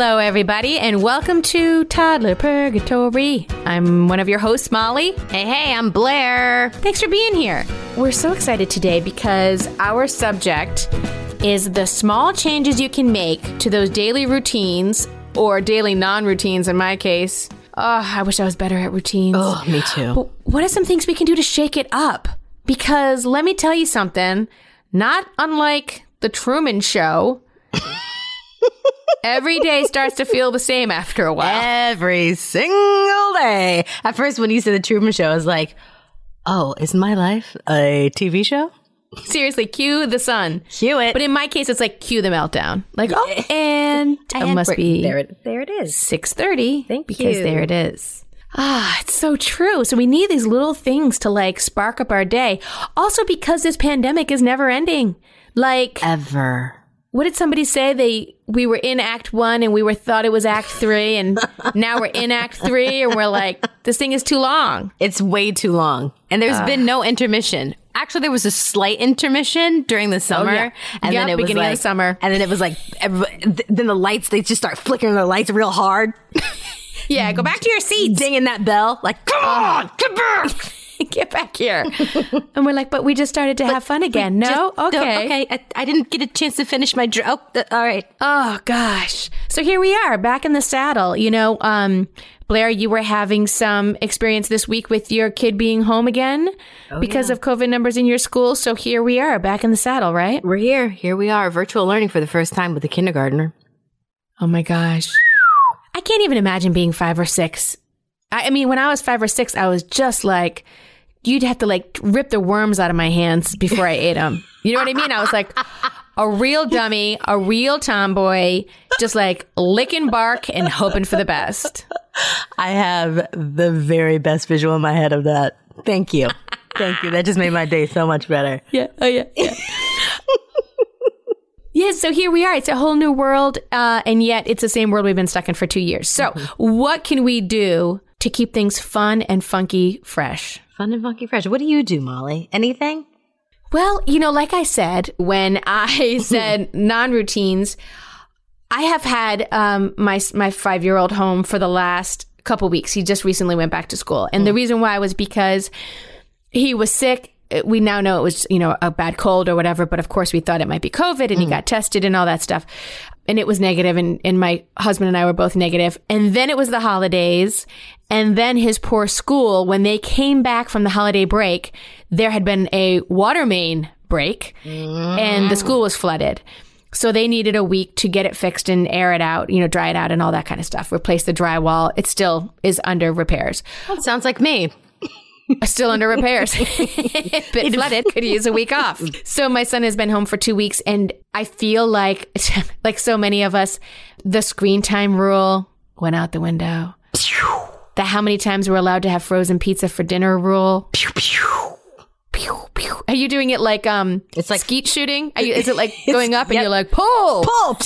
Hello, everybody, and welcome to Toddler Purgatory. I'm one of your hosts, Molly. Hey, hey, I'm Blair. Thanks for being here. We're so excited today because our subject is the small changes you can make to those daily routines or daily non routines in my case. Oh, I wish I was better at routines. Oh, me too. But what are some things we can do to shake it up? Because let me tell you something, not unlike the Truman Show. Every day starts to feel the same after a while. Every single day. At first, when you said the Truman Show, I was like, oh, is my life a TV show? Seriously, cue the sun. Cue it. But in my case, it's like cue the meltdown. Like, oh, and it must be There it, there it is. six thirty. Thank because you. there it is. Ah, it's so true. So we need these little things to like spark up our day. Also, because this pandemic is never ending. Like, Ever. what did somebody say? They we were in Act One and we were thought it was Act Three, and now we're in Act Three, and we're like, this thing is too long. It's way too long. And there's been no intermission. Actually, there was a slight intermission during the oh, summer. yeah. And Yep, then it was beginning of the summer. And then it was like, th- then the lights, they just start flickering the lights real hard, Yeah, go back to your seats. dinging that bell. Like, come on, come back. Get back here. and we're like, but we just started to have fun again. No, Just okay. okay. I, I didn't get a chance to finish my dr- Oh, th- all right. Oh gosh. So here we are, back in the saddle. You know, um, Blair, you were having some experience this week with your kid being home again because of COVID numbers in your school. So here we are, back in the saddle, right? We're here. Here we are. Virtual learning for the first time with a kindergartner. Oh my gosh. I can't even imagine being five or six. I mean, when I was five or six, I was just like, you'd have to like rip the worms out of my hands before I ate them. You know what I mean? I was like a real dummy, a real tomboy, just like licking bark and hoping for the best. I have the very best visual in my head of that. Thank you. Thank you. That just made my day so much better. Yeah. Oh, yeah. Yeah. Yes, so here we are. It's a whole new world, uh, and yet it's the same world we've been stuck in for two years. So, what can we do to keep things fun and funky fresh? Fun and funky fresh. What do you do, Molly? Anything? Well, you know, like I said, when I said non routines, I have had um, my my five year old home for the last couple weeks. He just recently went back to school, and the reason why was because he was sick. Uh, We now know it was you know a bad cold or whatever, but of course we thought it might be COVID, and he got tested and all that stuff, and it was negative, and and my husband and I were both negative, and then it was the holidays, and then his poor school when they came back from the holiday break, there had been a water main break, and the school was flooded. So they needed a week to get it fixed and air it out, you know, dry it out and all that kind of stuff. Replace the drywall. It still is under repairs. Sounds like me. Still under repairs. Bit flooded. Could use a week off. So my son has been home for two weeks, and I feel like, like so many of us, the screen time rule went out the window. The how many times we're allowed to have frozen pizza for dinner rule. Pew, pew. Are you doing it like um? It's like- skeet shooting. Are you, is it like going up and yep. you're like pull? Pull.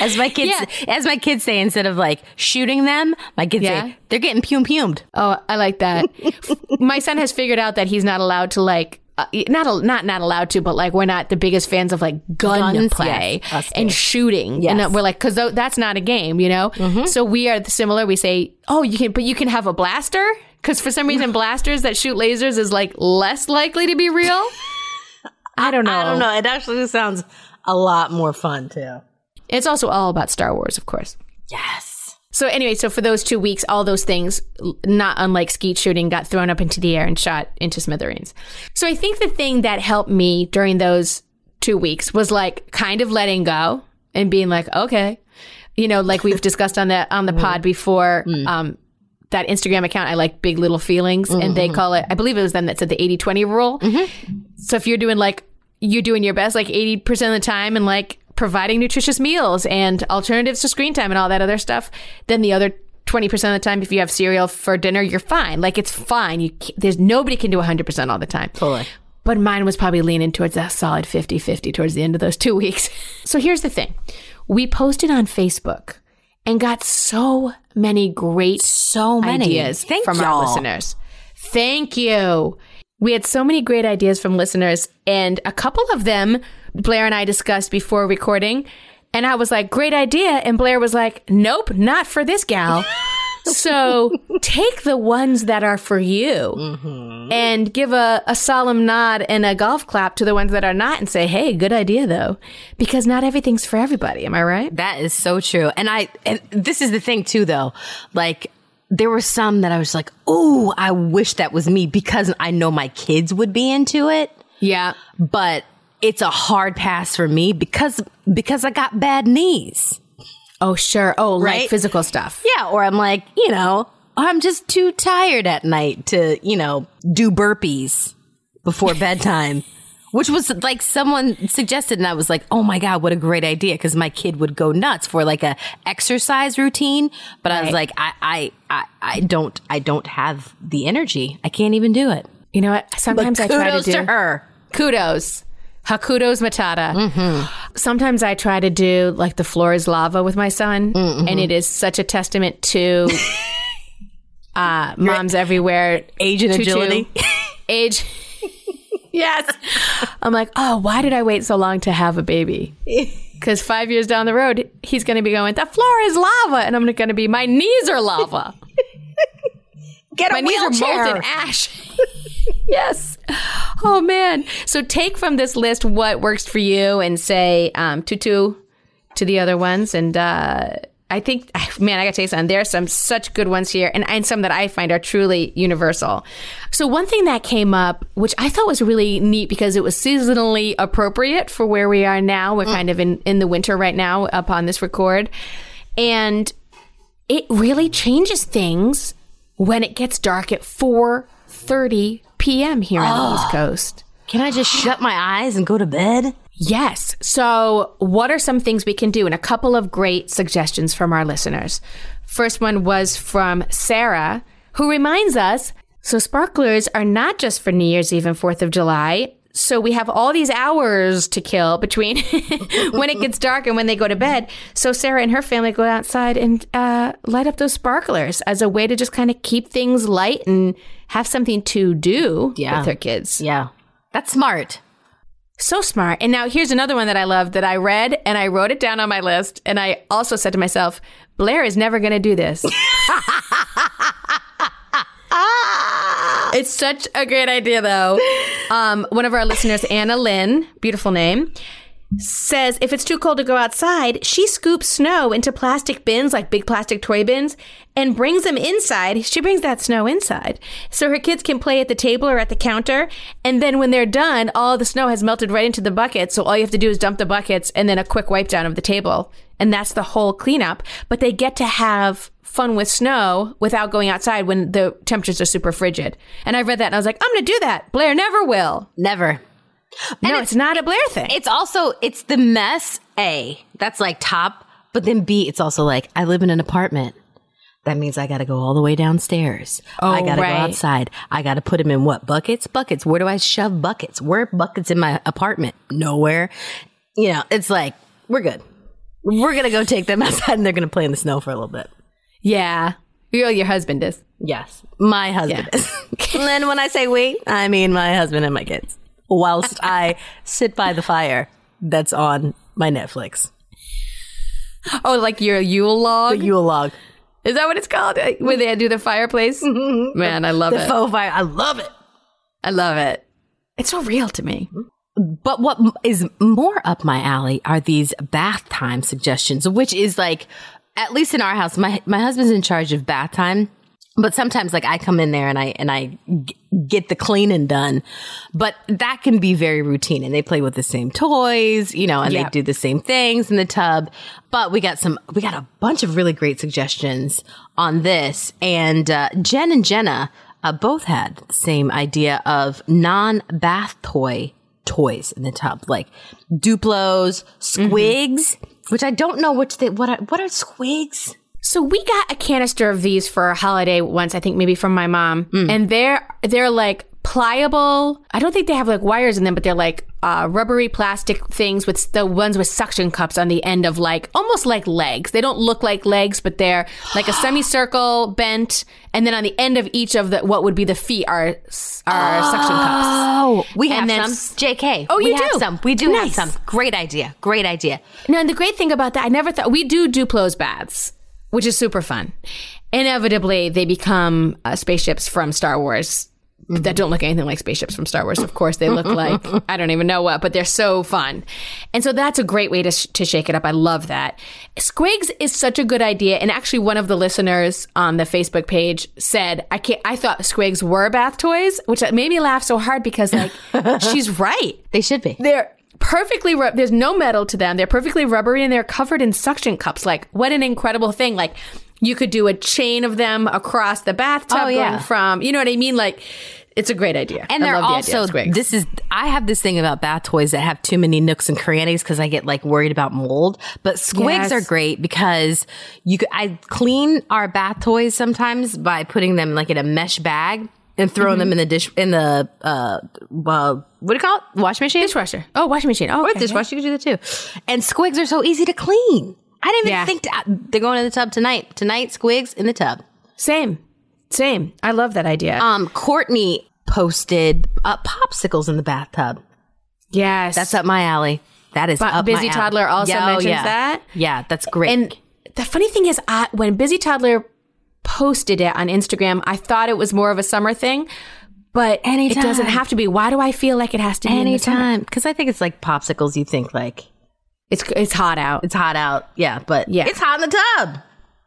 As my kids, Yeah. as my kids say, instead of like shooting them, my kids Yeah. say they're getting pum pumed. Oh, I like that. My son has figured out that he's not allowed to like. Uh, not not not allowed to, but like we're not the biggest fans of like gun Guns, play yes, and shooting, Yes. Mm-hmm. and we're like, because that's not a game, you know. So we are similar. We say, oh, you can, but you can have a blaster, because for some reason, blasters that shoot lasers is like less likely to be real. I don't know. I don't know. It actually sounds a lot more fun too. It's also all about Star Wars, of course. Yes. So anyway, so for those two weeks, all those things, not unlike skeet shooting, got thrown up into the air and shot into smithereens. So I think the thing that helped me during those two weeks was like kind of letting go and being like, okay, you know, like we've discussed on the on the mm-hmm. pod before. Mm. Um, that Instagram account, I like Big Little Feelings, and they mm-hmm. call it. I believe it was them that said the 80-20 rule. Mm-hmm. So if you're doing like you're doing your best like 80% of the time and like providing nutritious meals and alternatives to screen time and all that other stuff, then the other 20% of the time, if you have cereal for dinner, you're fine. Like it's fine. You there's nobody can do 100% all the time. Totally. But mine was probably leaning towards a solid 50 50 towards the end of those two weeks. So here's the thing we posted on Facebook and got so many great So many. ideas Thank from our y'all. listeners. Thank you. We had so many great ideas from listeners, and a couple of them Blair and I discussed before recording. And I was like, great idea. And Blair was like, nope, not for this gal. so take the ones that are for you mm-hmm. and give a, a solemn nod and a golf clap to the ones that are not and say, hey, good idea though. Because not everything's for everybody. Am I right? That is so true. And I, and this is the thing too, though. Like, there were some that I was like, oh, I wish that was me because I know my kids would be into it. Yeah. But it's a hard pass for me because, because I got bad knees. Oh, sure. Oh, like physical stuff. Yeah. Or I'm like, you know, I'm just too tired at night to, you know, do burpees before bedtime. Which was like someone suggested, and I was like, "Oh my god, what a great idea!" Because my kid would go nuts for like a exercise routine. But I was like, I, I, I, I don't, I don't have the energy. I can't even do it. You know what? Sometimes I try to Kudos do. to her. Kudos. Hakudos Matata. Sometimes I try to do like the floor is lava with my son, and it is such a testament to uh, moms everywhere. Age and tutu. agility. Age. yes. I'm like, oh, why did I wait so long to have a baby? Because five years down the road, he's going to be going, the floor is lava. And I'm going to be, my knees are lava. Get a My knees are molten ash. yes. Oh man. So take from this list what works for you and say um, tutu to the other ones. And uh, I think, man, I got to tell you something. There are some such good ones here, and, and some that I find are truly universal. So one thing that came up, which I thought was really neat because it was seasonally appropriate for where we are now. We're kind of in in the winter right now upon this record, and it really changes things when it gets dark at 4:30 p.m. here on the East ah. Coast. Can I just shut my eyes and go to bed? Yes. So, what are some things we can do? And a couple of great suggestions from our listeners. First one was from Sarah, who reminds us so, sparklers are not just for New Year's Eve and 4th of July. So, we have all these hours to kill between when it gets dark and when they go to bed. So, Sarah and her family go outside and uh, light up those sparklers as a way to just kind of keep things light and have something to do Yeah. with their kids. Yeah, that's smart. So smart. And now here's another one that I love that I read and I wrote it down on my list. And I also said to myself, Blair is never going to do this. it's such a great idea, though. Um, one of our listeners, Anna Lynn, beautiful name, says if it's too cold to go outside, she scoops snow into plastic bins, like big plastic toy bins, and brings them inside. She brings that snow inside. So her kids can play at the table or at the counter. And then when they're done, all the snow has melted right into the bucket. So all you have to do is dump the buckets and then a quick wipe down of the table. And that's the whole cleanup. But they get to have fun with snow without going outside when the temperatures are super frigid. And I read that and I was like, I'm going to do that. Blair never will. Never. no, it's, not a Blair thing. It's also it's the mess. A that's like top, but then B it's also like I live in an apartment. That means I got to go all the way downstairs. Oh, I got to right. go outside. I got to put them in what buckets? Buckets. Where do I shove buckets? Where are buckets in my apartment? Nowhere. You know, it's like we're good. We're gonna go take them outside, and they're gonna play in the snow for a little bit. Yeah. You your husband is. Yes, my husband Yeah. is. and then when I say we, I mean my husband and my kids. Whilst I sit by the fire that's on my Netflix. Oh, like your Yule log? The Yule log. Is that what it's called? Where they do the fireplace? Mm-hmm. Man, I love The it. faux fire. I love it. I love it. It's so real to me. Mm-hmm. But what is more up my alley are these bath time suggestions, which is like, at least in our house, my my husband's in charge of bath time. But sometimes, like I come in there and I and I g- get the cleaning done, but that can be very routine. And they play with the same toys, you know, and Yeah. they do the same things in the tub. But we got some, we got a bunch of really great suggestions on this. And uh, Jen and Jenna uh, both had the same idea of non-bath toy toys in the tub, like Duplos, Squigz, which I don't know which they what are what are Squigz. So we got a canister of these for a holiday once, I think maybe from my mom, hmm. and they're they're like pliable. I don't think they have like wires in them, but they're like uh, rubbery plastic things with the ones with suction cups on the end of like almost like legs. They don't look like legs, but they're like a semicircle bent, and then on the end of each of the what would be the feet are are suction cups. Oh, we have then some. JK. Oh, we you have do? some. We do Nice. have some. Great idea. Great idea. Now, and the great thing about that, I never thought we do Duplo's baths, which is super fun. Inevitably, they become uh, spaceships from Star Wars that don't look anything like spaceships from Star Wars. Of course, they look like I don't even know what, but they're so fun. And so that's a great way to sh- to shake it up. I love that. Squigz is such a good idea. And actually, one of the listeners on the Facebook page said, "I can't." I thought Squigz were bath toys, which made me laugh so hard because like she's right They should be. they're perfectly ru- there's no metal to them they're perfectly rubbery and they're covered in suction cups like what an incredible thing like you could do a chain of them across the bathtub Oh, yeah. going from you know what i mean like it's a great idea And I they're love the idea also Squigz. this is I have this thing about bath toys that have too many nooks and crannies because I get like worried about mold. But squigz Yes. are great because you could I clean our bath toys sometimes by putting them like in a mesh bag and throwing Mm-hmm. them in the dish in the uh, uh what do you call it washing machine dishwasher oh washing machine oh or okay. dishwasher. You could do that too. And squigz are so easy to clean. I didn't even Yeah. think to, they're going in the tub tonight. Tonight, squigz in the tub. same same i love that idea Um, Courtney posted uh, popsicles in the bathtub. yes That's up my alley. That is But up Busy my alley. Toddler also Yeah, oh, mentions yeah. that. Yeah, that's great. and the funny thing is I, when busy toddler posted it on instagram i thought it was more of a summer thing but it doesn't have to be why do i feel like it has to be anytime, because I think it's like popsicles. You think like It's it's hot out. it's hot out, yeah, but Yeah. it's hot in the tub.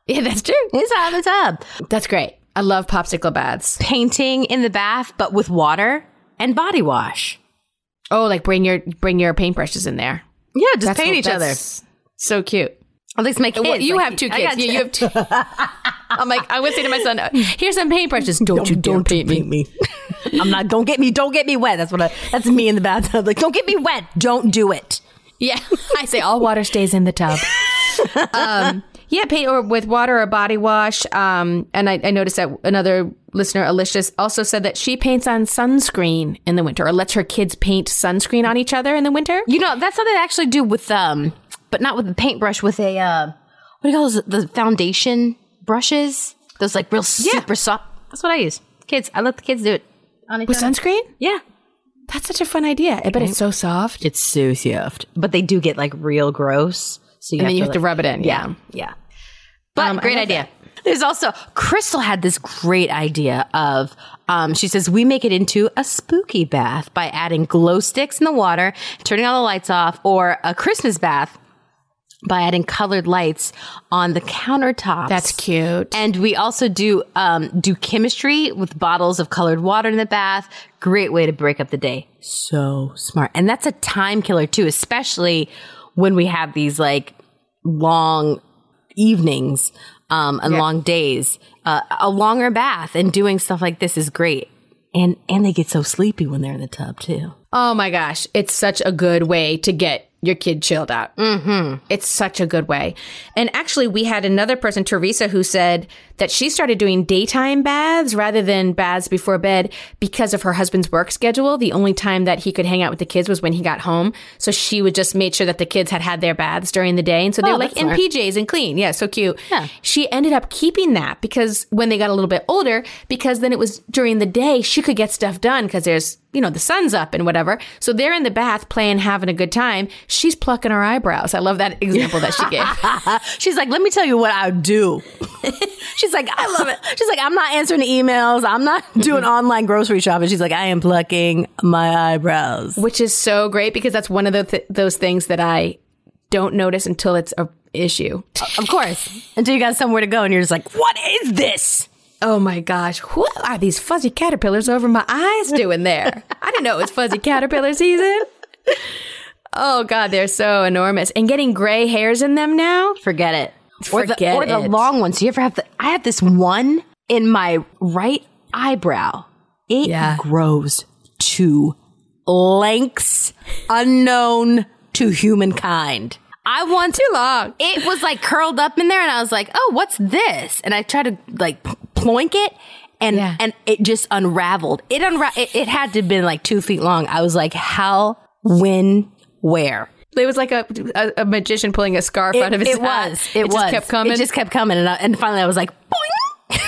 Yeah, that's true. It's hot in the tub. That's great. I love popsicle baths. Painting in the bath, but with water and body wash. Oh, like bring your bring your paintbrushes in there. Yeah, just That's paint what- each other. So cute. At least my kids. Well, you like, have two kids. got Yeah, you have two. I'm like, I would say to my son, "Here's some paintbrushes. Don't, you dare paint me." Paint me. I'm not. Don't get me. Don't get me wet. That's what. I, that's me in the bathtub. Like, don't get me wet. Don't do it. Yeah, I say all water stays in the tub. um, yeah, paint or with water or body wash. Um, and I, I noticed that another listener, Alicia, also said that she paints on sunscreen in the winter, or lets her kids paint sunscreen on each other in the winter. You know, that's something they actually do with um, but not with the paintbrush. With a uh, what do you call those? The foundation brushes. Those like real super soft. That's what I use. Kids, I let the kids do it on each With other. sunscreen? Yeah, That's such a fun idea. I bet it's so soft. it's so soft, but they do get like real gross. So you And have then you to, have to like- rub it in. Yeah. Yeah. But Um, I great love idea. There's also Crystal had this great idea of um, she says we make it into a spooky bath by adding glow sticks in the water, turning all the lights off, or a Christmas bath by adding colored lights on the countertops. That's cute. And we also do um, do chemistry with bottles of colored water in the bath. Great way to break up the day. So smart. And that's a time killer too, especially when we have these like long evenings um, and long days. Uh, a longer bath and doing stuff like this is great. And and they get so sleepy when they're in the tub too. Oh my gosh, it's such a good way to get your kid chilled out. Mm-hmm. It's such a good way. And actually, we had another person, Teresa, who said that she started doing daytime baths rather than baths before bed because of her husband's work schedule. The only time that he could hang out with the kids was when he got home. So she would just make sure that the kids had had their baths during the day. And so they Oh, were like in smart. PJs and clean. Yeah, so cute. Yeah. She ended up keeping that because when they got a little bit older, because then it was during the day, she could get stuff done because there's, you know, the sun's up and whatever. So they're in the bath playing, having a good time. She's plucking her eyebrows. I love that example that she gave. She's like, let me tell you what I do. She's like, I love it. She's like, I'm not answering emails. I'm not doing mm-hmm. online grocery shopping. She's like, I am plucking my eyebrows. which is so great because that's one of the th- those things that I don't notice until it's a issue. Uh, of course. Until you got somewhere to go and you're just like, what is this? Oh my gosh, what are these fuzzy caterpillars over my eyes doing there? I didn't know it was fuzzy caterpillar season. Oh god, they're so enormous and getting gray hairs in them now. Forget it. Or the, or the it. long ones. Do you ever have the, I have this one in my right eyebrow. It Yeah. grows to lengths unknown to humankind. I want Too long. it was like curled up in there and I was like, "Oh, what's this?" And I tried to like ploink it and Yeah. and it just unraveled. It unra- it, it had to have been like two feet long. I was like, how, when, where? It was like a, a, a magician pulling a scarf out of his it hat. was. It, was. just kept coming. It just kept coming, and, I, and finally, I was like, boing.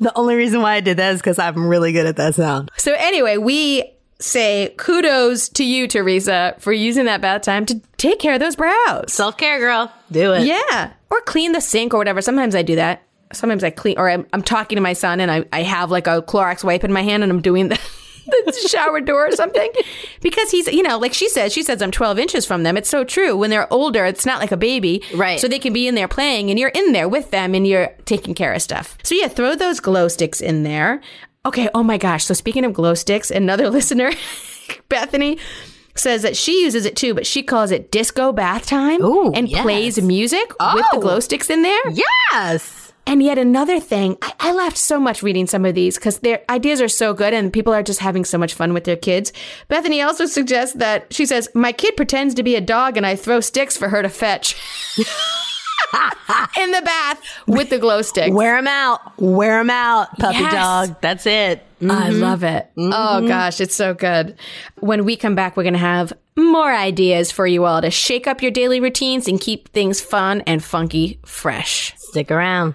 the only reason why I did that is because I'm really good at that sound. so anyway, we say kudos to you, Teresa, for using that bath time to take care of those brows. Self care, girl. Do it. Yeah. Or clean the sink or whatever. Sometimes I do that. Sometimes I clean, or I'm, I'm talking to my son and I, I have like a Clorox wipe in my hand and I'm doing the, the shower door or something. Because he's, you know, like she says, she says I'm 12 inches from them. It's so true. When they're older, it's not like a baby. Right. So they can be in there playing and you're in there with them and you're taking care of stuff. So yeah, throw those glow sticks in there. Okay. Oh my gosh. So speaking of glow sticks, another listener, Bethany, says that she uses it too, but she calls it disco bath time Ooh, and yes. plays music with the Oh. glow sticks in there. Yes. And yet another thing, I, I laughed so much reading some of these because their ideas are so good and people are just having so much fun with their kids. Bethany also suggests that she says, My kid pretends to be a dog and I throw sticks for her to fetch. in the bath with the glow sticks. Wear them out. Wear them out, puppy Yes. dog. That's it. I mm-hmm. love it. Oh mm-hmm. gosh, it's so good. When we come back, we're going to have more ideas for you all to shake up your daily routines and keep things fun and funky fresh. Stick around.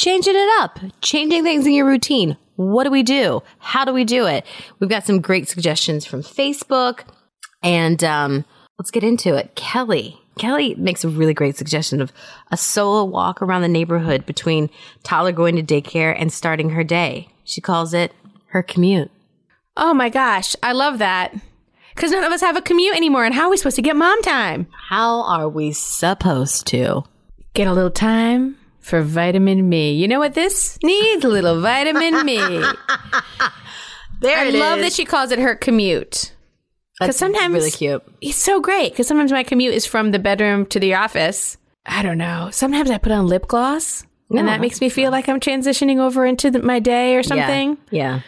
changing it up, changing things in your routine. What do we do? How do we do it? We've got some great suggestions from Facebook, and um, let's get into it. Kelly. Kelly makes a really great suggestion of a solo walk around the neighborhood between Tyler going to daycare and starting her day. She calls it her commute. Oh my gosh, I love that. Because none of us have a commute anymore, and how are we supposed to get mom time? How are we supposed to? Get a little time for vitamin me. You know what this needs? A little vitamin me. There I love that she calls it her commute. Because sometimes really cute. It's so great. Because sometimes my commute is from the bedroom to the office. I don't know. Sometimes I put on lip gloss, and that makes me feel like I'm transitioning over into the, my day or something. Yeah. yeah.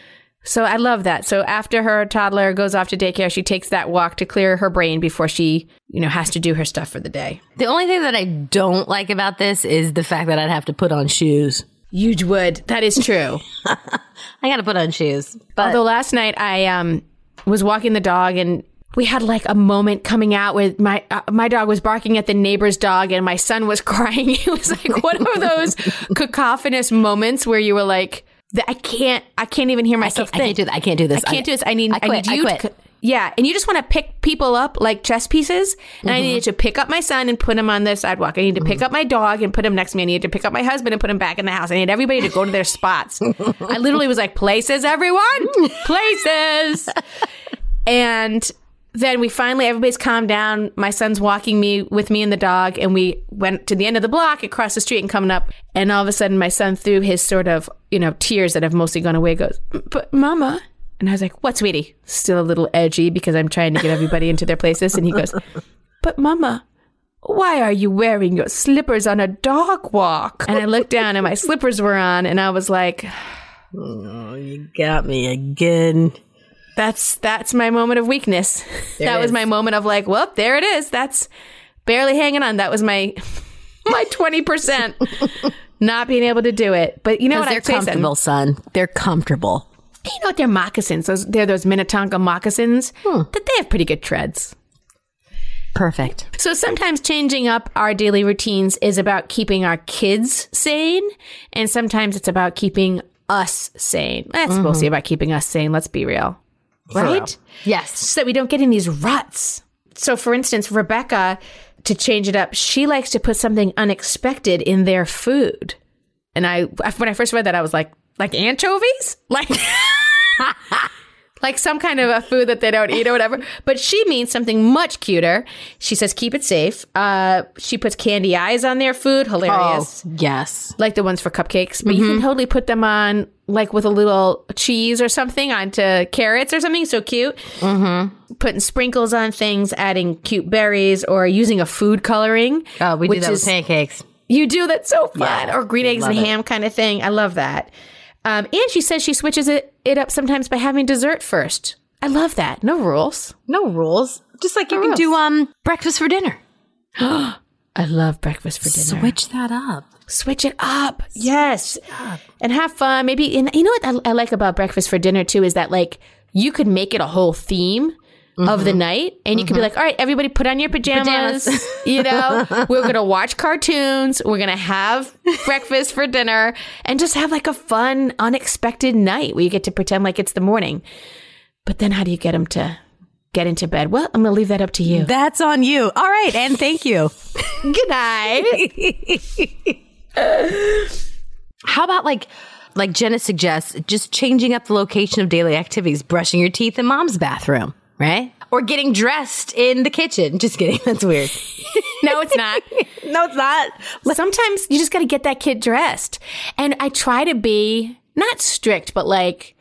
So I love that. So after her toddler goes off to daycare, she takes that walk to clear her brain before she, you know, has to do her stuff for the day. The only thing that I don't like about this is the fact that I'd have to put on shoes. You would. That is true. I got to put on shoes. But Although last night I um was walking the dog and we had like a moment coming out with my uh, my dog was barking at the neighbor's dog and my son was crying. It was like one of those cacophonous moments where you were like, "Th- I can't, I can't even hear I myself can't, I can't do that. I can't do this. I can't do this. I need, I I, quit. need I you. quit. To, yeah, and you just want to pick people up like chess pieces. And I Mm-hmm. needed to pick up my son and put him on the sidewalk. I need to pick up my dog and put him next to me. I needed to pick up my husband and put him back in the house. I need everybody to go to their spots. I literally was like, places, everyone, places. and then we finally everybody's calmed down. My son's walking me with me and the dog, and we went to the end of the block across the street and coming up. And all of a sudden, my son, through his sort of you know tears that have mostly gone away, goes, "But Mama." And I was like, "What, sweetie?" Still a little edgy because I'm trying to get everybody into their places. And he goes, "But Mama, why are you wearing your slippers on a dog walk? And I looked down and my slippers were on and I was like, Oh, You got me again. That's that's my moment of weakness. that it was my moment of like, well, there it is. That's barely hanging on. That was my my 20% not being able to do it. But you know what they're I'd say, son? comfortable, son. They're comfortable. You know what? They're moccasins. Those they're those Minnetonka moccasins. Hmm. That they have pretty good treads. Perfect. So sometimes changing up our daily routines is about keeping our kids sane, and sometimes it's about keeping us sane. Eh, that's mostly mm-hmm. about keeping us sane. Let's be real, right? Yes. So that we don't get in these ruts. So, for instance, Rebecca, to change it up, she likes to put something unexpected in their food. And I, when I first read that, I was like, like anchovies, like. Like some kind of a food that they don't eat or whatever. But she means something much cuter. She says, keep it safe. Uh, she puts candy eyes on their food. Hilarious. Oh, yes. Like the ones for cupcakes. But you can totally put them on, like with a little cheese or something onto carrots or something. So cute. Mm-hmm. Putting sprinkles on things, adding cute berries, or using a food coloring. Oh, we do that is- with pancakes. you do that's so fun. Yeah, or green eggs and it. ham kind of thing. I love that. Um, and she says she switches it, it up sometimes by having dessert first. I love that. No rules. No rules. Just like you No can do um breakfast for dinner. I love breakfast for dinner. Switch that up. Switch it up. Yes. And have fun. Maybe, and you know what I, I like about breakfast for dinner too is that like you could make it a whole theme. Of the mm-hmm. night, and you could be mm-hmm. like, "All right, everybody, put on your pajamas. Pajamas. you know, we're gonna watch cartoons. We're gonna have breakfast for dinner, and just have like a fun, unexpected night where you get to pretend like it's the morning. But then, how do you get them to get into bed? Well, I'm gonna leave that up to you. That's on you. All right, and thank you. Good night. How about like like Jenna suggests, just changing up the location of daily activities, brushing your teeth in mom's bathroom, right? Or getting dressed in the kitchen. Just kidding. That's weird. no, it's not. no, it's not. sometimes you just got to get that kid dressed. And I try to be not strict, but like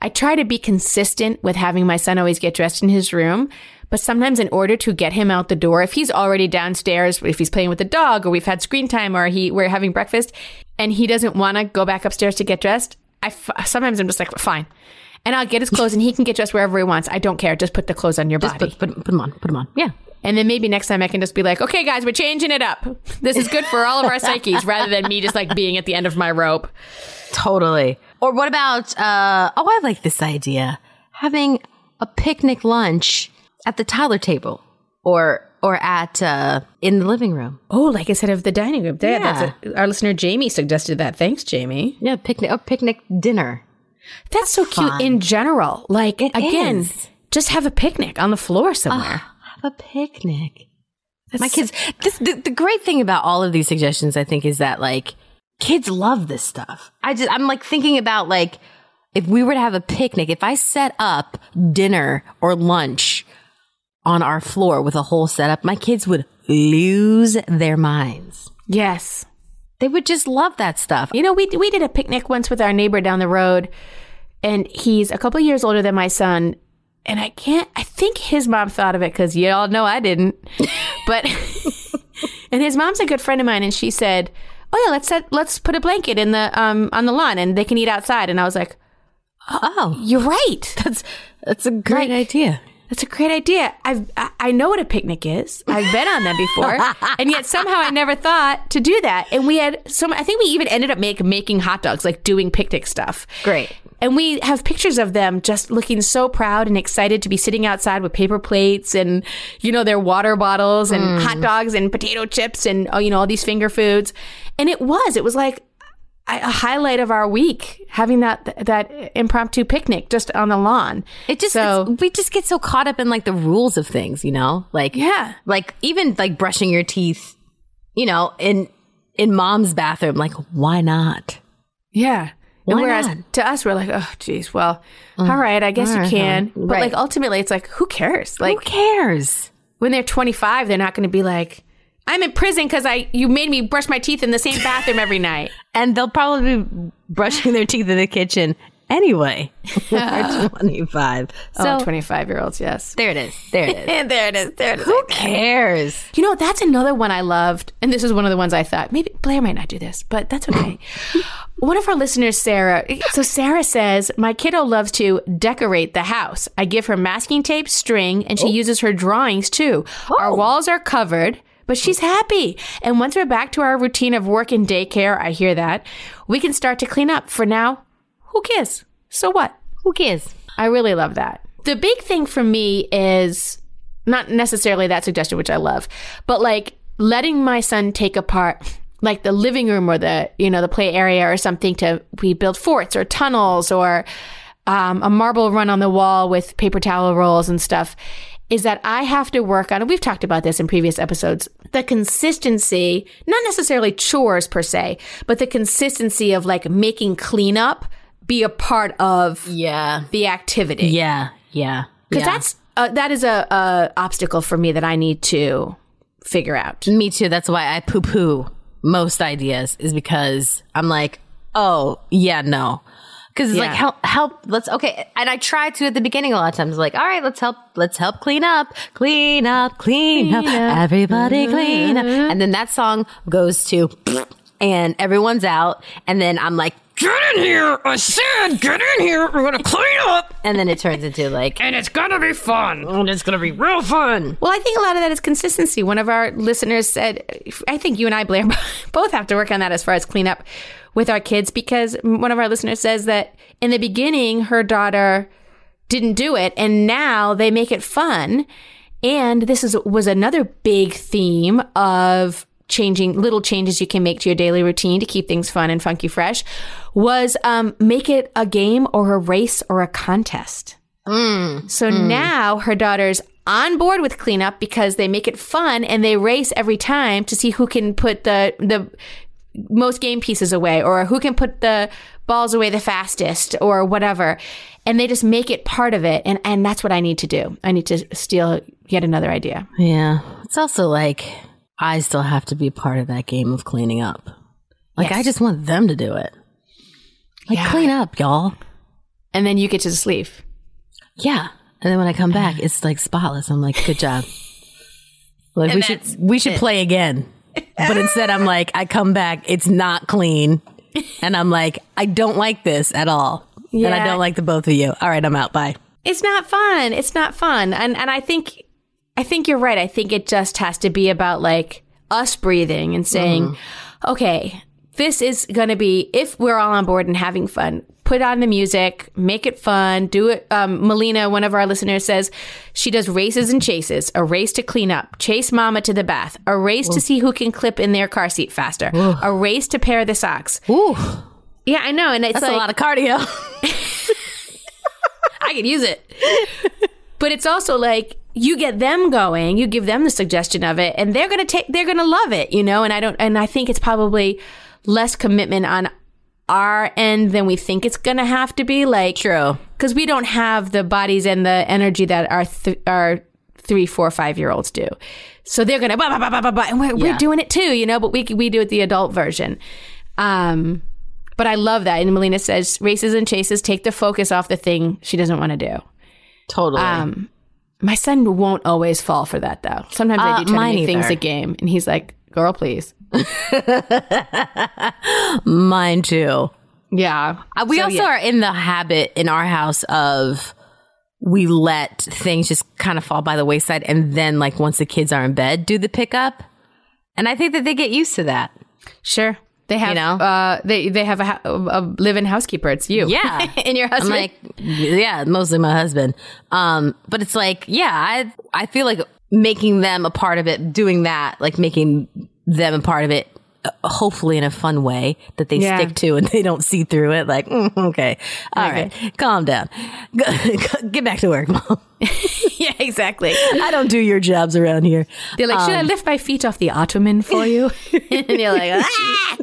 I try to be consistent with having my son always get dressed in his room. But sometimes, in order to get him out the door, if he's already downstairs, if he's playing with the dog, or we've had screen time, or he we're having breakfast, and he doesn't want to go back upstairs to get dressed, I f- sometimes I'm just like, fine, and I'll get his clothes, and he can get dressed wherever he wants. I don't care. Just put the clothes on your Just body. put, put, put them on. Put them on. Yeah. And then maybe next time I can just be like, okay, guys, we're changing it up. This is good for all of our psyches rather than me just like being at the end of my rope. Totally. Or what about uh oh I like this idea. Having a picnic lunch at the Tyler table or or at uh in the living room. Oh, like instead of the dining room. There, Yeah. that's a, our listener Jamie suggested that. Thanks, Jamie. Yeah, picnic a picnic dinner. That's so cute in general. Like, again, is. just have a picnic on the floor ah, somewhere. Have a picnic. My kids this the, the great thing about all of these suggestions I think is that like kids love this stuff. I just I'm like thinking about like if we were to have a picnic, if I set up dinner or lunch on our floor with a whole setup, my kids would lose their minds. yes. They would just love that stuff. You know, we we did a picnic once with our neighbor down the road, and he's a couple years older than my son. And I can't. I think his mom thought of it because you all know I didn't. But and his mom's a good friend of mine, and she said, "Oh yeah, let's set, let's put a blanket in the um on the lawn, and they can eat outside." And I was like, Oh, "You're right. that's that's a great idea. That's a great idea. I've I, know what a picnic is. I've been on them before, and yet somehow I never thought to do that. And we had some. I think we even ended up make, making hot dogs, like doing picnic stuff. Great. And we have pictures of them just looking so proud and excited to be sitting outside with paper plates and, you know, their water bottles and hot mm. dogs and potato chips and, oh, you know, all these finger foods. And it was, it was like a highlight of our week having that, that impromptu picnic just on the lawn. It just So- it's- we just get so caught up in like the rules of things, you know? Like Yeah. like even like brushing your teeth, you know, in in mom's bathroom, like why not? Yeah. And whereas not? Mm. to us, we're like, oh, geez, well, all right, I guess you can. But Right. like ultimately, it's like, who cares? Like who cares? when they're 25, they're not going to be like, I'm in prison because I you made me brush my teeth in the same bathroom every night. And they'll probably be brushing their teeth in the kitchen anyway. We're 25. So oh, 25 year olds, yes. there it is. There it is. There it is. There it is. Who cares? You know, that's another one I loved. And this is one of the ones I thought maybe Blair might not do this, but that's okay. one of our listeners, Sarah. So Sarah says, My kiddo loves to decorate the house. I give her masking tape, string, and she oh. uses her drawings too. Our oh. walls are covered. But she's happy. And once we're back to our routine of work and daycare, I hear that, we can start to clean up. For now, who cares? So what? Who cares? I really love that. The big thing for me is not necessarily that suggestion, which I love, but like letting my son take apart like the living room or the, you know, the play area or something to, we build forts or tunnels or um, a marble run on the wall with paper towel rolls and stuff is that I have to work on, and we've talked about this in previous episodes, the consistency, not necessarily chores per se, but the consistency of like making cleanup be a part of Yeah. the activity. Yeah. Yeah. Because yeah. that's, uh, that is a, a obstacle for me that I need to figure out. Me too. That's why I poo poo most ideas is because I'm like, oh, yeah, no. Cause it's like help, help. Let's okay. And I try to at the beginning a lot of times. Like, all right, let's help. Let's help clean up, clean up, clean, up. Everybody clean up. Mm-hmm. And then that song goes to, and everyone's out. And then I'm like, get in here. I said, get in here. We're gonna clean up. And then it turns into like, And it's gonna be fun. and it's gonna be real fun. Well, I think a lot of that is consistency. One of our listeners said, I think you and I, Blair, both have to work on that as far as cleanup with our kids because one of our listeners says that in the beginning, her daughter didn't do it and now they make it fun. And this is, was another big theme of changing little changes you can make to your daily routine to keep things fun and funky fresh was um, make it a game or a race or a contest. So now her daughter's on board with cleanup because they make it fun and they race every time to see who can put the the most game pieces away or who can put the balls away the fastest or whatever. And they just make it part of it. And and that's what I need to do. I need to steal yet another idea. Yeah. It's also like I still have to be part of that game of cleaning up. Like Yes. I just want them to do it. Like Yeah. clean up, y'all. And then you get to leave. Yeah. And then when I come back, it's like spotless. I'm like, good job. Like we should we should play again. But instead I'm like, I come back, it's not clean. And I'm like, I don't like this at all. And I don't like the both of you. All right, I'm out. Bye. it's not fun. It's not fun. And and I think I think you're right. I think it just has to be about like us breathing and saying, mm-hmm. okay, this is going to be if we're all on board and having fun. Put on the music, make it fun, do it. Um, Melina, one of our listeners, says she does races and chases. A race to clean up, chase mama to the bath, a race to see who can clip in their car seat faster, a race to pair the socks. Ooh, Yeah, I know, and it's that's like a lot of cardio. I could use it. but it's also like you get them going, you give them the suggestion of it, and they're gonna take they're gonna love it, you know, and I don't and I think it's probably less commitment on our end than we think it's gonna have to be. Like True. because we don't have the bodies and the energy that our th- our three, four, five year olds do. So they're gonna blah, blah, blah, blah, blah, blah, and we're, we're doing it too, you know. But we we do it the adult version. Um, but I love that. And Melina says races and chases take the focus off the thing she doesn't want to do. Totally. Um, my son won't always fall for that though. Sometimes I Uh, do try to mine make things a game, and he's like, "Girl, please." Mine too. Yeah, Uh, we So, also yeah. are in the habit in our house of we let things just kind of fall by the wayside and then like once the kids are in bed do the pickup and i think that they get used to that sure. They have, You know? uh, they they have a, a live-in housekeeper. It's you, Yeah. and your i'm husband. like yeah mostly my husband um but it's like yeah i i feel like making them a part of it doing that like making them a part of it uh, hopefully in a fun way that they Yeah. stick to and they don't see through it like mm, okay all Okay. right calm down get back to work mom yeah, exactly. I don't do your jobs around here. They're like, Um, "Should I lift my feet off the ottoman for you?" and you're like, "Ah!"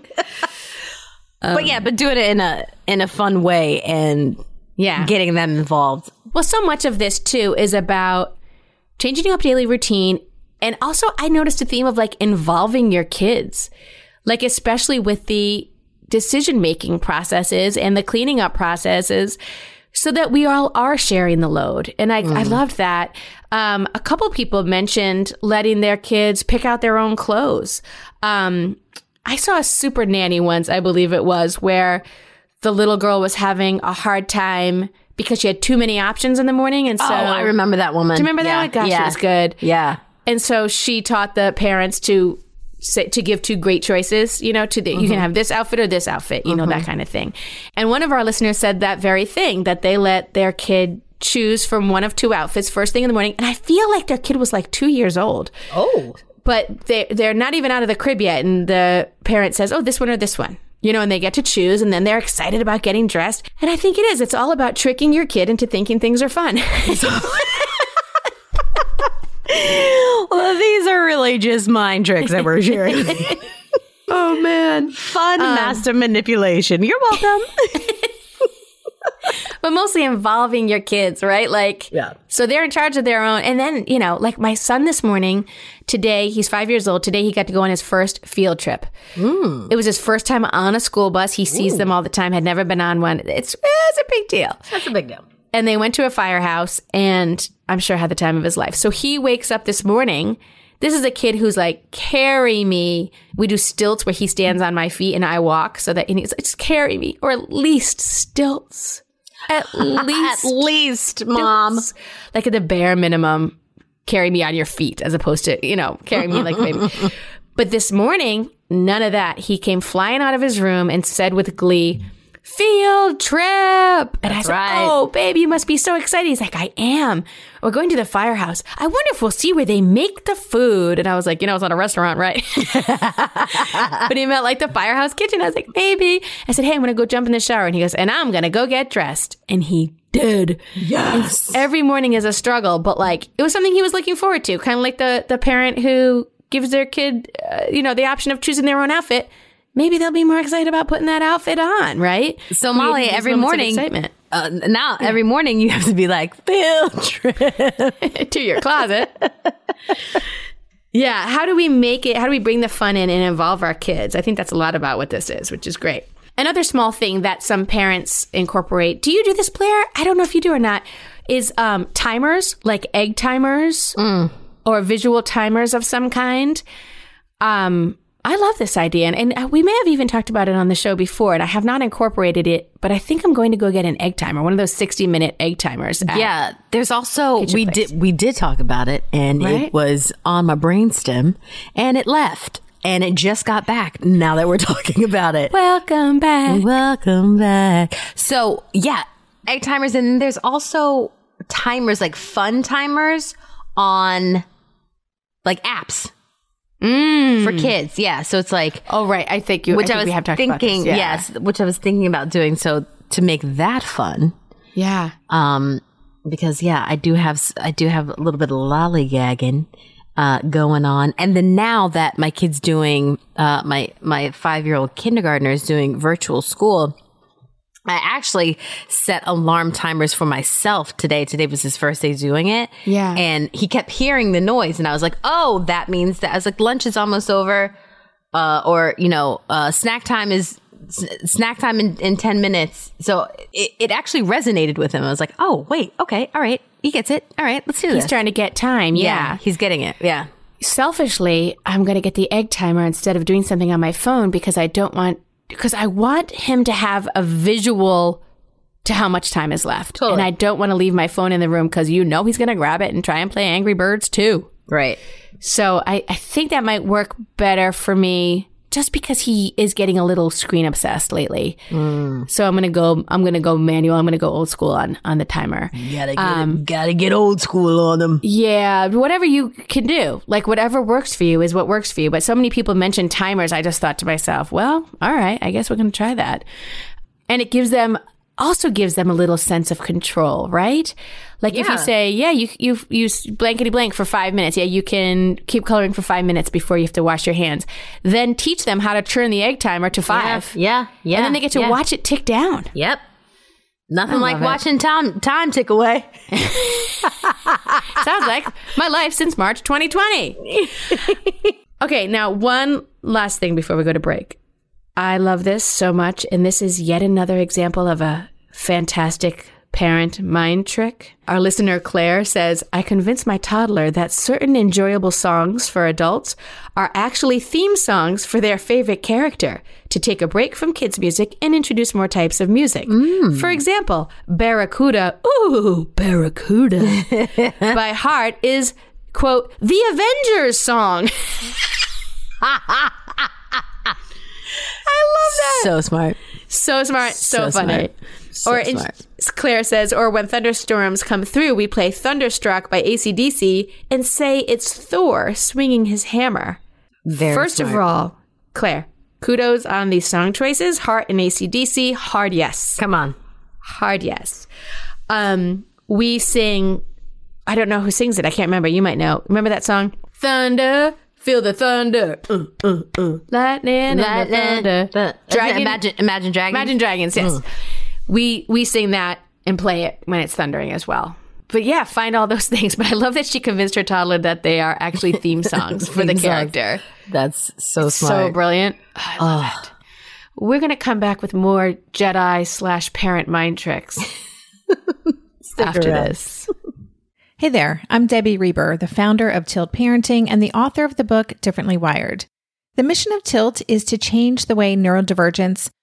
but yeah, but do it in a in a fun way and "Yeah." getting them involved. Well, so much of this too is about changing up daily routine. And also, I noticed a theme of like involving your kids, like especially with the decision making processes and the cleaning up processes so that we all are sharing the load. And I, I loved that. Um, a couple people mentioned letting their kids pick out their own clothes. Um, I saw a super nanny once, I believe it was, where the little girl was having a hard time because she had too many options in the morning. And so oh, I remember that woman. Do you remember that yeah. Oh one? Gosh, yeah. it was good. Yeah. And so she taught the parents to say, to give two great choices, you know, to the, you can mm-hmm. have this outfit or this outfit, you know, that mm-hmm. kind of thing. And one of our listeners said that very thing that they let their kid choose from one of two outfits first thing in the morning. And I feel like their kid was like two years old, Oh. but they they're not even out of the crib yet. And the parent says, "Oh, this one or this one." You know, and they get to choose, and then they're excited about getting dressed. And I think it is. It's all about tricking your kid into thinking things are fun. Well, these are really just mind tricks that we're sharing. oh man! Fun um, master manipulation. You're welcome. But mostly involving your kids, right? Like, Yeah. So they're in charge of their own. And then, you know, like my son this morning, today, he's five years old. Today, he got to go on his first field trip. Hmm. It was his first time on a school bus. He sees them all the time, had never been on one. It's, it's a big deal. That's a big deal. And they went to a firehouse and I'm sure had the time of his life. So he wakes up this morning. This is a kid who's like, carry me. We do stilts where he stands on my feet and I walk so that, and he's like, just carry me, or at least stilts. At least. At least least, mom. like at the bare minimum, carry me on your feet as opposed to, you know, carry me like baby. But this morning, none of that. He came flying out of his room and said with glee, Field trip. And I said, right. Oh, baby, you must be so excited. He's like, I am. We're going to the firehouse. I wonder if we'll see where they make the food. And I was like, You know, it's not a restaurant, right? but he meant like the firehouse kitchen. I was like, Maybe. I said, Hey, I'm going to go jump in the shower. And he goes, And I'm going to go get dressed. And he did. Yes. Every morning is a struggle, but like it was something he was looking forward to. Kind of like the the parent who gives their kid, uh, you know, the option of choosing their own outfit. Maybe they'll be more excited about putting that outfit on, right? So, Molly, every morning- excitement Uh, now, every morning you have to be like, field trip. to your closet. yeah. How do we make it? How do we bring the fun in and involve our kids? I think that's a lot about what this is, which is great. Another small thing that some parents incorporate. Do you do this, Blair? I don't know if you do or not. Is um, timers like egg timers or visual timers of some kind. Um, I love this idea, and, and uh, we may have even talked about it on the show before, and I have not incorporated it, but I think I'm going to go get an egg timer, one of those 60 minute egg timers. Yeah, there's also we place. did we did talk about it, and Right? it was on my brainstem, and it left, and it just got back. Now that we're talking about it, Welcome back. welcome back. So yeah, egg timers, and there's also timers like fun timers on like apps for kids. Yeah, so it's like Oh, right. I think you. which I, I, was we have talked about this. thinking, Yeah. yes, which I was thinking about doing. So to make that fun, Yeah. um, because yeah, I do have I do have a little bit of lollygagging uh, going on, and then now that my kid's doing uh, my my five year old kindergartner is doing virtual school. I actually set alarm timers for myself today. Today was his first day doing it. Yeah. And he kept hearing the noise and I was like, oh, that means that I was like, lunch is almost over. Uh, or, you know, uh, snack time is s- snack time in, in 10 minutes. So it, it actually resonated with him. I was like, oh, wait, okay, all right. He gets it. All right, let's do He's this. trying to get time. Yeah. He's getting it. Yeah. Selfishly, I'm going to get the egg timer instead of doing something on my phone because I don't want, because I want him to have a visual to how much time is left. Totally. And I don't want to leave my phone in the room because you know he's going to grab it and try and play Angry Birds too. Right. So I, I think that might work better for me just because he is getting a little screen obsessed lately. Mm. So I'm gonna go I'm gonna go manual, I'm gonna go old school on on the timer. Gotta get, um, gotta get old school on them. Yeah, whatever you can do. Like whatever works for you is what works for you. But so many people mention timers, I just thought to myself, well, all right, I guess we're gonna try that. And it gives them also gives them a little sense of control, right? Like if you say, yeah, you you use blankety blank for five minutes, yeah, you can keep coloring for five minutes before you have to wash your hands. Then teach them how to turn the egg timer to five. Yeah. Yeah. And then they get to yeah. watch it tick down. Yep. Nothing like love it. watching time time tick away. Sounds like my life since March 2020. okay, now one last thing before we go to break. I love this so much. And this is yet another example of a fantastic parent mind trick. Our listener Claire says, I convinced my toddler that certain enjoyable songs for adults are actually theme songs for their favorite character to take a break from kids' music and introduce more types of music. Mm. For example, Barracuda, ooh, Barracuda by Heart is, quote, the Avengers song. I love that. So smart. So smart, so, So funny. smart. Or in. Claire says, or when thunderstorms come through, we play Thunderstruck by ACDC and say it's Thor swinging his hammer. Very First of all, Claire, kudos on these song choices. Heart and ACDC, hard yes. come on. Hard yes. Um, we sing, I don't know who sings it. I can't remember. You might know. Remember that song? Thunder, feel the thunder. Uh, uh, uh. Lightning, the thunder. The- Dragon- Imagine, imagine Dragons. Imagine Dragons, yes. We we sing that and play it when it's thundering as well. But yeah, find all those things. But I love that she convinced her toddler that they are actually theme songs for the Theme songs. character. That's so smart. So brilliant. Oh, I love it. We're gonna come back with more Jedi slash parent mind tricks after around. this. Hey there, I'm Debbie Reber, the founder of Tilt Parenting and the author of the book Differently Wired. The mission of Tilt is to change the way neurodivergence,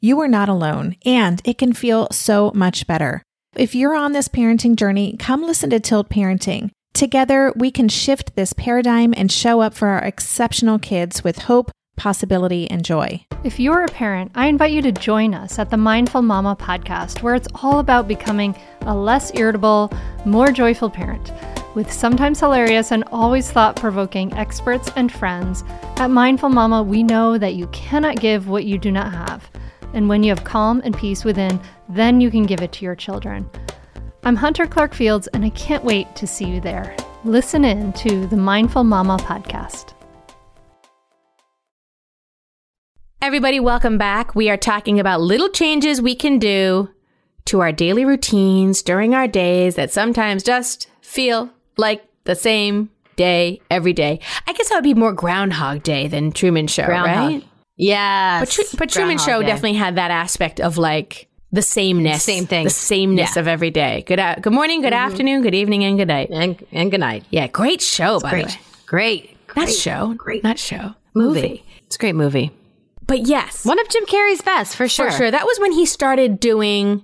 you are not alone, and it can feel so much better. If you're on this parenting journey, come listen to Tilt Parenting. Together, we can shift this paradigm and show up for our exceptional kids with hope, possibility, and joy. If you're a parent, I invite you to join us at the Mindful Mama podcast, where it's all about becoming a less irritable, more joyful parent. With sometimes hilarious and always thought provoking experts and friends, at Mindful Mama, we know that you cannot give what you do not have. And when you have calm and peace within, then you can give it to your children. I'm Hunter Clark Fields, and I can't wait to see you there. Listen in to the Mindful Mama podcast. Everybody, welcome back. We are talking about little changes we can do to our daily routines during our days that sometimes just feel like the same day every day. I guess that would be more Groundhog Day than Truman Show, Groundhog. right? Yes. But, but Truman Show Day. definitely had that aspect of like the sameness, Same thing. the sameness Yeah. of every day. Good, good morning, good mm-hmm. afternoon, good evening, and good night. And, and good night. Yeah, great show, by the Great. way. Great. Not show, Great. not show, movie. It's a great movie. But yes, One of Jim Carrey's best, for sure. for sure. That was when he started doing,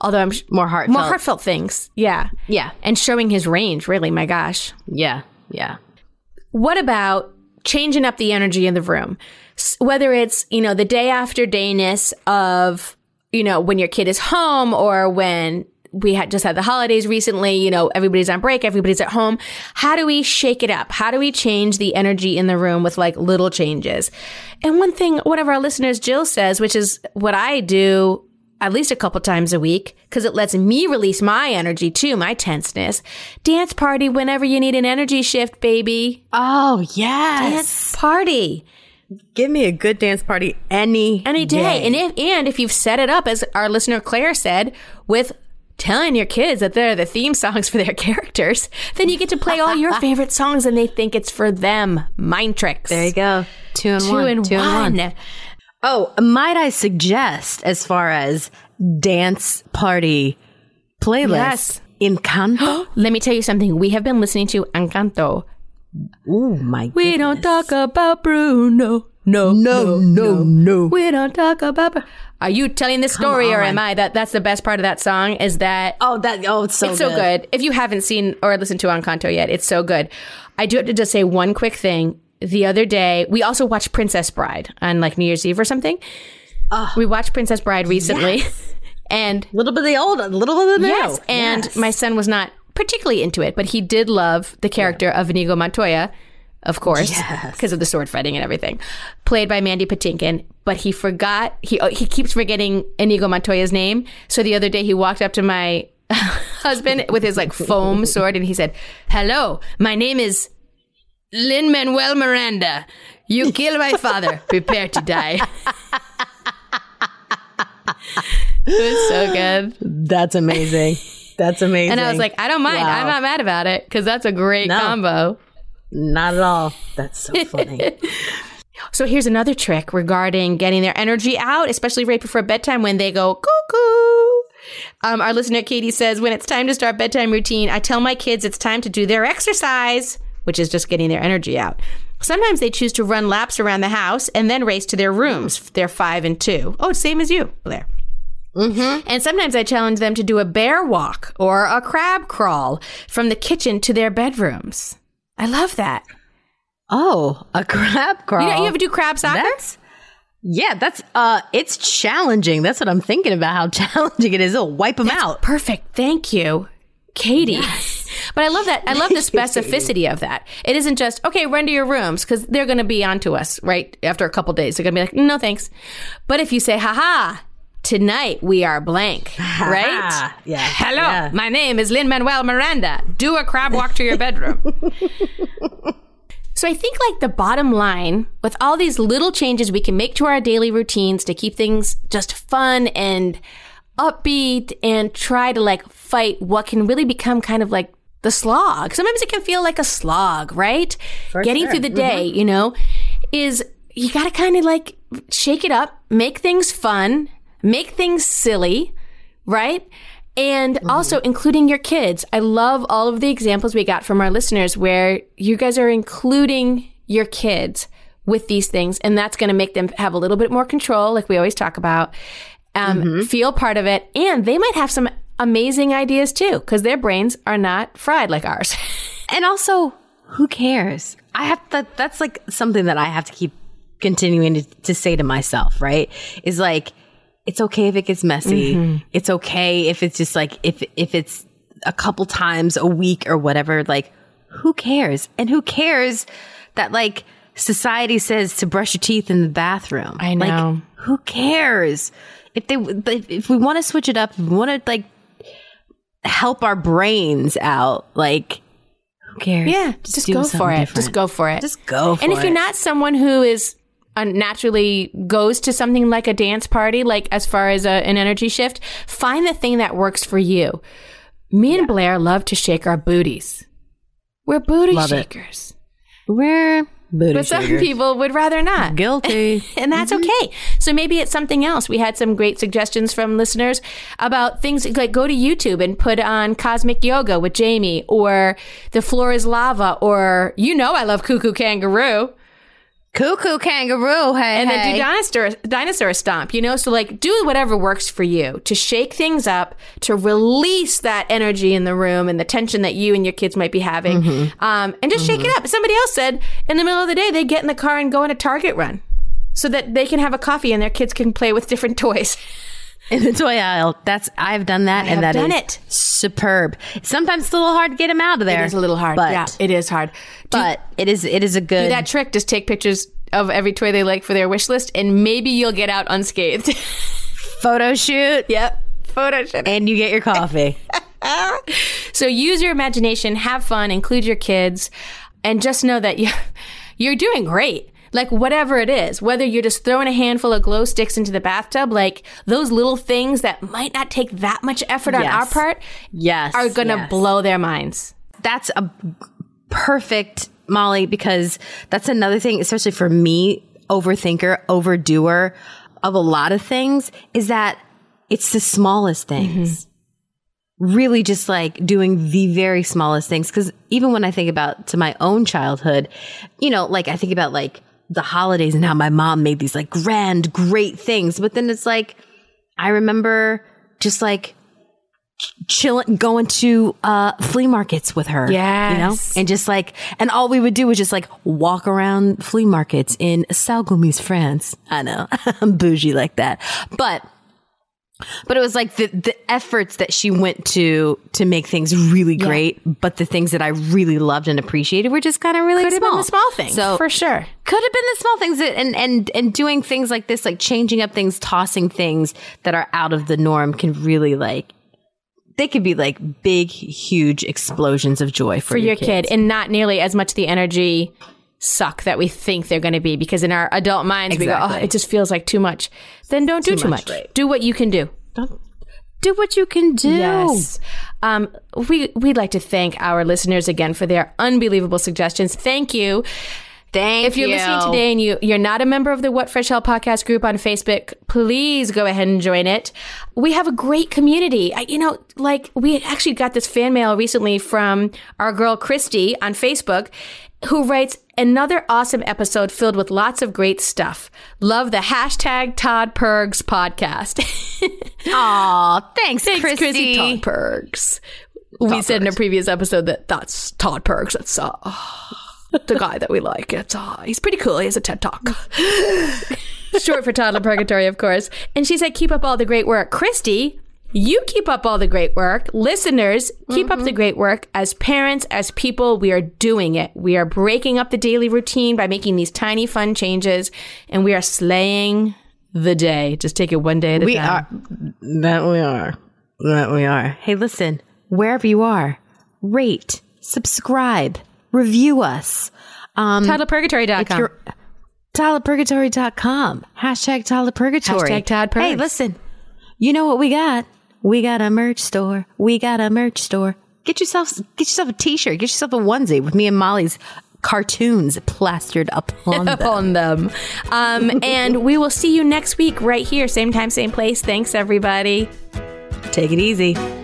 although I'm sh- More heartfelt. more heartfelt things. Yeah. Yeah. And showing his range, really, my gosh. Yeah. Yeah. What about changing up the energy in the room? Whether it's, you know, the day after dayness of, you know, when your kid is home or when we had just had the holidays recently, you know, everybody's on break, everybody's at home. How do we shake it up? How do we change the energy in the room with like little changes? And one thing, one of our listeners, Jill says, which is what I do at least a couple times a week because it lets me release my energy too, my tenseness. Dance party whenever you need an energy shift, baby. Oh, yes. Dance party Give me a good dance party any any day. And if and if you've set it up as our listener Claire said with telling your kids that they're the theme songs for their characters, then you get to play all your favorite songs and they think it's for them. Mind tricks. There you go. Two and Two one. and Two one. and one. Oh, might I suggest as far as dance party playlist? Yes. Encanto. Let me tell you something. We have been listening to Encanto Oh my We don't talk about Bruno. No, no, no, no. no. We don't talk about. Are you telling this story, or am. I? That that's the best part of that song. Is that Oh, that oh, it's so it's so good. If you haven't seen or listened to Encanto yet, it's so good. I do have to just say one quick thing. The other day, we also watched Princess Bride on like New Year's Eve or something. we watched Princess Bride recently, and A little bit of the old, a little bit of the new. yes, and Yes. my son was not particularly into it, but he did love the character of Inigo Montoya, of course, because of the sword fighting and everything, played by Mandy Patinkin. But he forgot he oh, he keeps forgetting Inigo Montoya's name. So the other day he walked up to my husband with his like foam sword and he said, "Hello, my name is Lin Manuel Miranda. You kill my father. Prepare to die." it was so good. That's amazing. That's amazing. And I was like, I don't mind. Wow. I'm not mad about it because that's a great No. combo. not at all. That's so funny. So here's another trick regarding getting their energy out, especially right before bedtime when they go cuckoo. Um, our listener Katie says, when it's time to start bedtime routine, I tell my kids it's time to do their exercise, which is just getting their energy out. Sometimes they choose to run laps around the house and then race to their rooms. They're five and two. Oh, same as you, Blair. And sometimes I challenge them to do a bear walk or a crab crawl from the kitchen to their bedrooms. I love that. oh, a crab crawl. You know, you ever do crab soccer? That's yeah. That's uh, it's challenging. That's what I'm thinking about. How challenging it is. It'll wipe them out. Perfect. Thank you, Katie. But I love that. I love the specificity of that. It isn't just, okay, run to your rooms because they're going to be onto us, right? After a couple days, they're going to be like, no, thanks. But if you say, haha, tonight we are blank, right? Yeah. Hello, Yeah. my name is Lin Manuel Miranda. Do a crab walk to your bedroom. so I think like the bottom line with all these little changes we can make to our daily routines to keep things just fun and upbeat and try to like fight what can really become kind of like the slog. Sometimes it can feel like a slog, right? Getting through the mm-hmm. day, you know, is you got to kind of like shake it up, make things fun, make things silly, right? And mm-hmm. also including your kids. I love all of the examples we got from our listeners where you guys are including your kids with these things. And that's going to make them have a little bit more control, like we always talk about, um, feel part of it. And they might have some amazing ideas too, because their brains are not fried like ours. And also, who cares? I have that. That's like something that I have to keep continuing to, to say to myself. Right? Is like, it's okay if it gets messy. It's okay if it's just like if if it's a couple times a week or whatever. Like, who cares? And who cares that like society says to brush your teeth in the bathroom? I know. Like, who cares? If they if we want to switch it up, we want to like help our brains out, like. Who cares? Yeah, just, do go for it. different. Just go for it. Just go for And if you're not someone who is uh, naturally goes to something like a dance party, like as far as a, an energy shift, find the thing that works for you. Me and Blair love to shake our booties. We're booty Love it. shakers. We're booty But some people would rather not. guilty. And that's mm-hmm. okay. So maybe it's something else. We had some great suggestions from listeners about things like go to YouTube and put on Cosmic Yoga with Jamie or The Floor is Lava or you know I love Koo Koo Kanga Roo. Koo Koo Kanga Roo. Hey, And hey. then do dinosaur dinosaur stomp, you know? So like do whatever works for you to shake things up, to release that energy in the room and the tension that you and your kids might be having. Mm-hmm. Um, and just shake it up. Somebody else said in the middle of the day they get in the car and go on a Target run. So that they can have a coffee and their kids can play with different toys. In the toy aisle. That's I've done that, and have that is done it. superb. Sometimes it's a little hard to get them out of there. It is a little hard. but, yeah, it is hard. Do, but it is it is a good. do that trick. Just take pictures of every toy they like for their wish list, and maybe you'll get out unscathed. photo shoot, yep. Photo shoot. and you get your coffee. So use your imagination, have fun, include your kids, and just know that you, you're doing great. Like whatever it is, whether you're just throwing a handful of glow sticks into the bathtub, like those little things that might not take that much effort on our part yes, are going to yes. blow their minds. that's a perfect Molly because that's another thing, especially for me, overthinker, overdoer of a lot of things, is that it's the smallest things. Mm-hmm. really just like doing the very smallest things. Cause even when I think about to my own childhood, you know, like I think about like the holidays and how my mom made these like grand, great things. But then it's like, I remember just like chilling, going to uh, flea markets with her. Yes. You know? And just like, and all we would do was just like walk around flea markets in Salgomis, France. I know, I'm bougie like that. But, but it was like the, the efforts that she went to to make things really great, but the things that I really loved and appreciated were just kind of really Could have small. been the small things, So for sure. could have been the small things that, and and and doing things like this like changing up things tossing things that are out of the norm can really like they could be like big huge explosions of joy for, for your kids. kid and not nearly as much the energy suck that we think they're going to be because in our adult minds we go oh it just feels like too much then don't do too much, much, right. do what you can do Don't do what you can do Yes. Um, we, we'd like to thank our listeners again for their unbelievable suggestions. Thank you. Thank If you're you listening today and you, you're not a member of the What Fresh Hell podcast group on Facebook, please go ahead and join it. We have a great community. I, you know, like we actually got this fan mail recently from our girl Christy on Facebook who writes another awesome episode filled with lots of great stuff. Love the hashtag Todd Pergs podcast. Aw, thanks, Thanks, Christy. Chrissy Todd Pergs. we said in a previous episode that that's Todd Pergs. That's uh, the guy that we like. It's uh, he's pretty cool. He has a TED Talk. Short for Toddler Purgatory, of course. And she said, "Keep up all the great work, Christy." You keep up all the great work. Listeners, keep up the great work. As parents, as people, we are doing it. We are breaking up the daily routine by making these tiny, fun changes, and we are slaying the day. Just take it one day at a time. we are that we are that we are hey listen wherever you are rate subscribe review us um ToddlerPurgatory.com. You're- ToddlerPurgatory.com. Hashtag ToddlerPurgatory. Hashtag Todd. Hey, listen. You know what we got? We got a merch store. We got a merch store. Get yourself get yourself a t-shirt. Get yourself a onesie with me and Molly's cartoons plastered upon them. on them. Um, and we will see you next week right here, same time, same place. Thanks, everybody. Take it easy.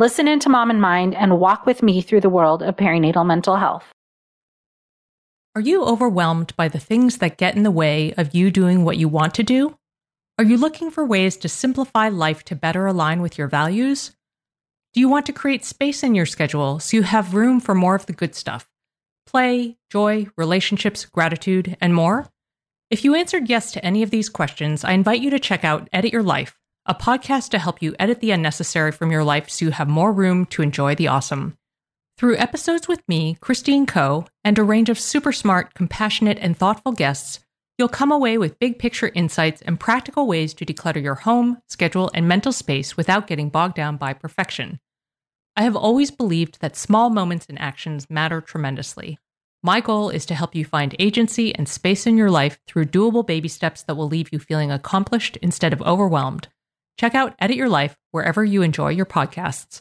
Listen into Mom and Mind and walk with me through the world of perinatal mental health. Are you overwhelmed by the things that get in the way of you doing what you want to do? Are you looking for ways to simplify life to better align with your values? Do you want to create space in your schedule so you have room for more of the good stuff? Play, joy, relationships, gratitude, and more? If you answered yes to any of these questions, I invite you to check out Edit Your Life, a podcast to help you edit the unnecessary from your life so you have more room to enjoy the awesome. Through episodes with me, Christine Koh, and a range of super smart, compassionate, and thoughtful guests, you'll come away with big picture insights and practical ways to declutter your home, schedule, and mental space without getting bogged down by perfection. I have always believed that small moments and actions matter tremendously. My goal is to help you find agency and space in your life through doable baby steps that will leave you feeling accomplished instead of overwhelmed. Check out Edit Your Life wherever you enjoy your podcasts.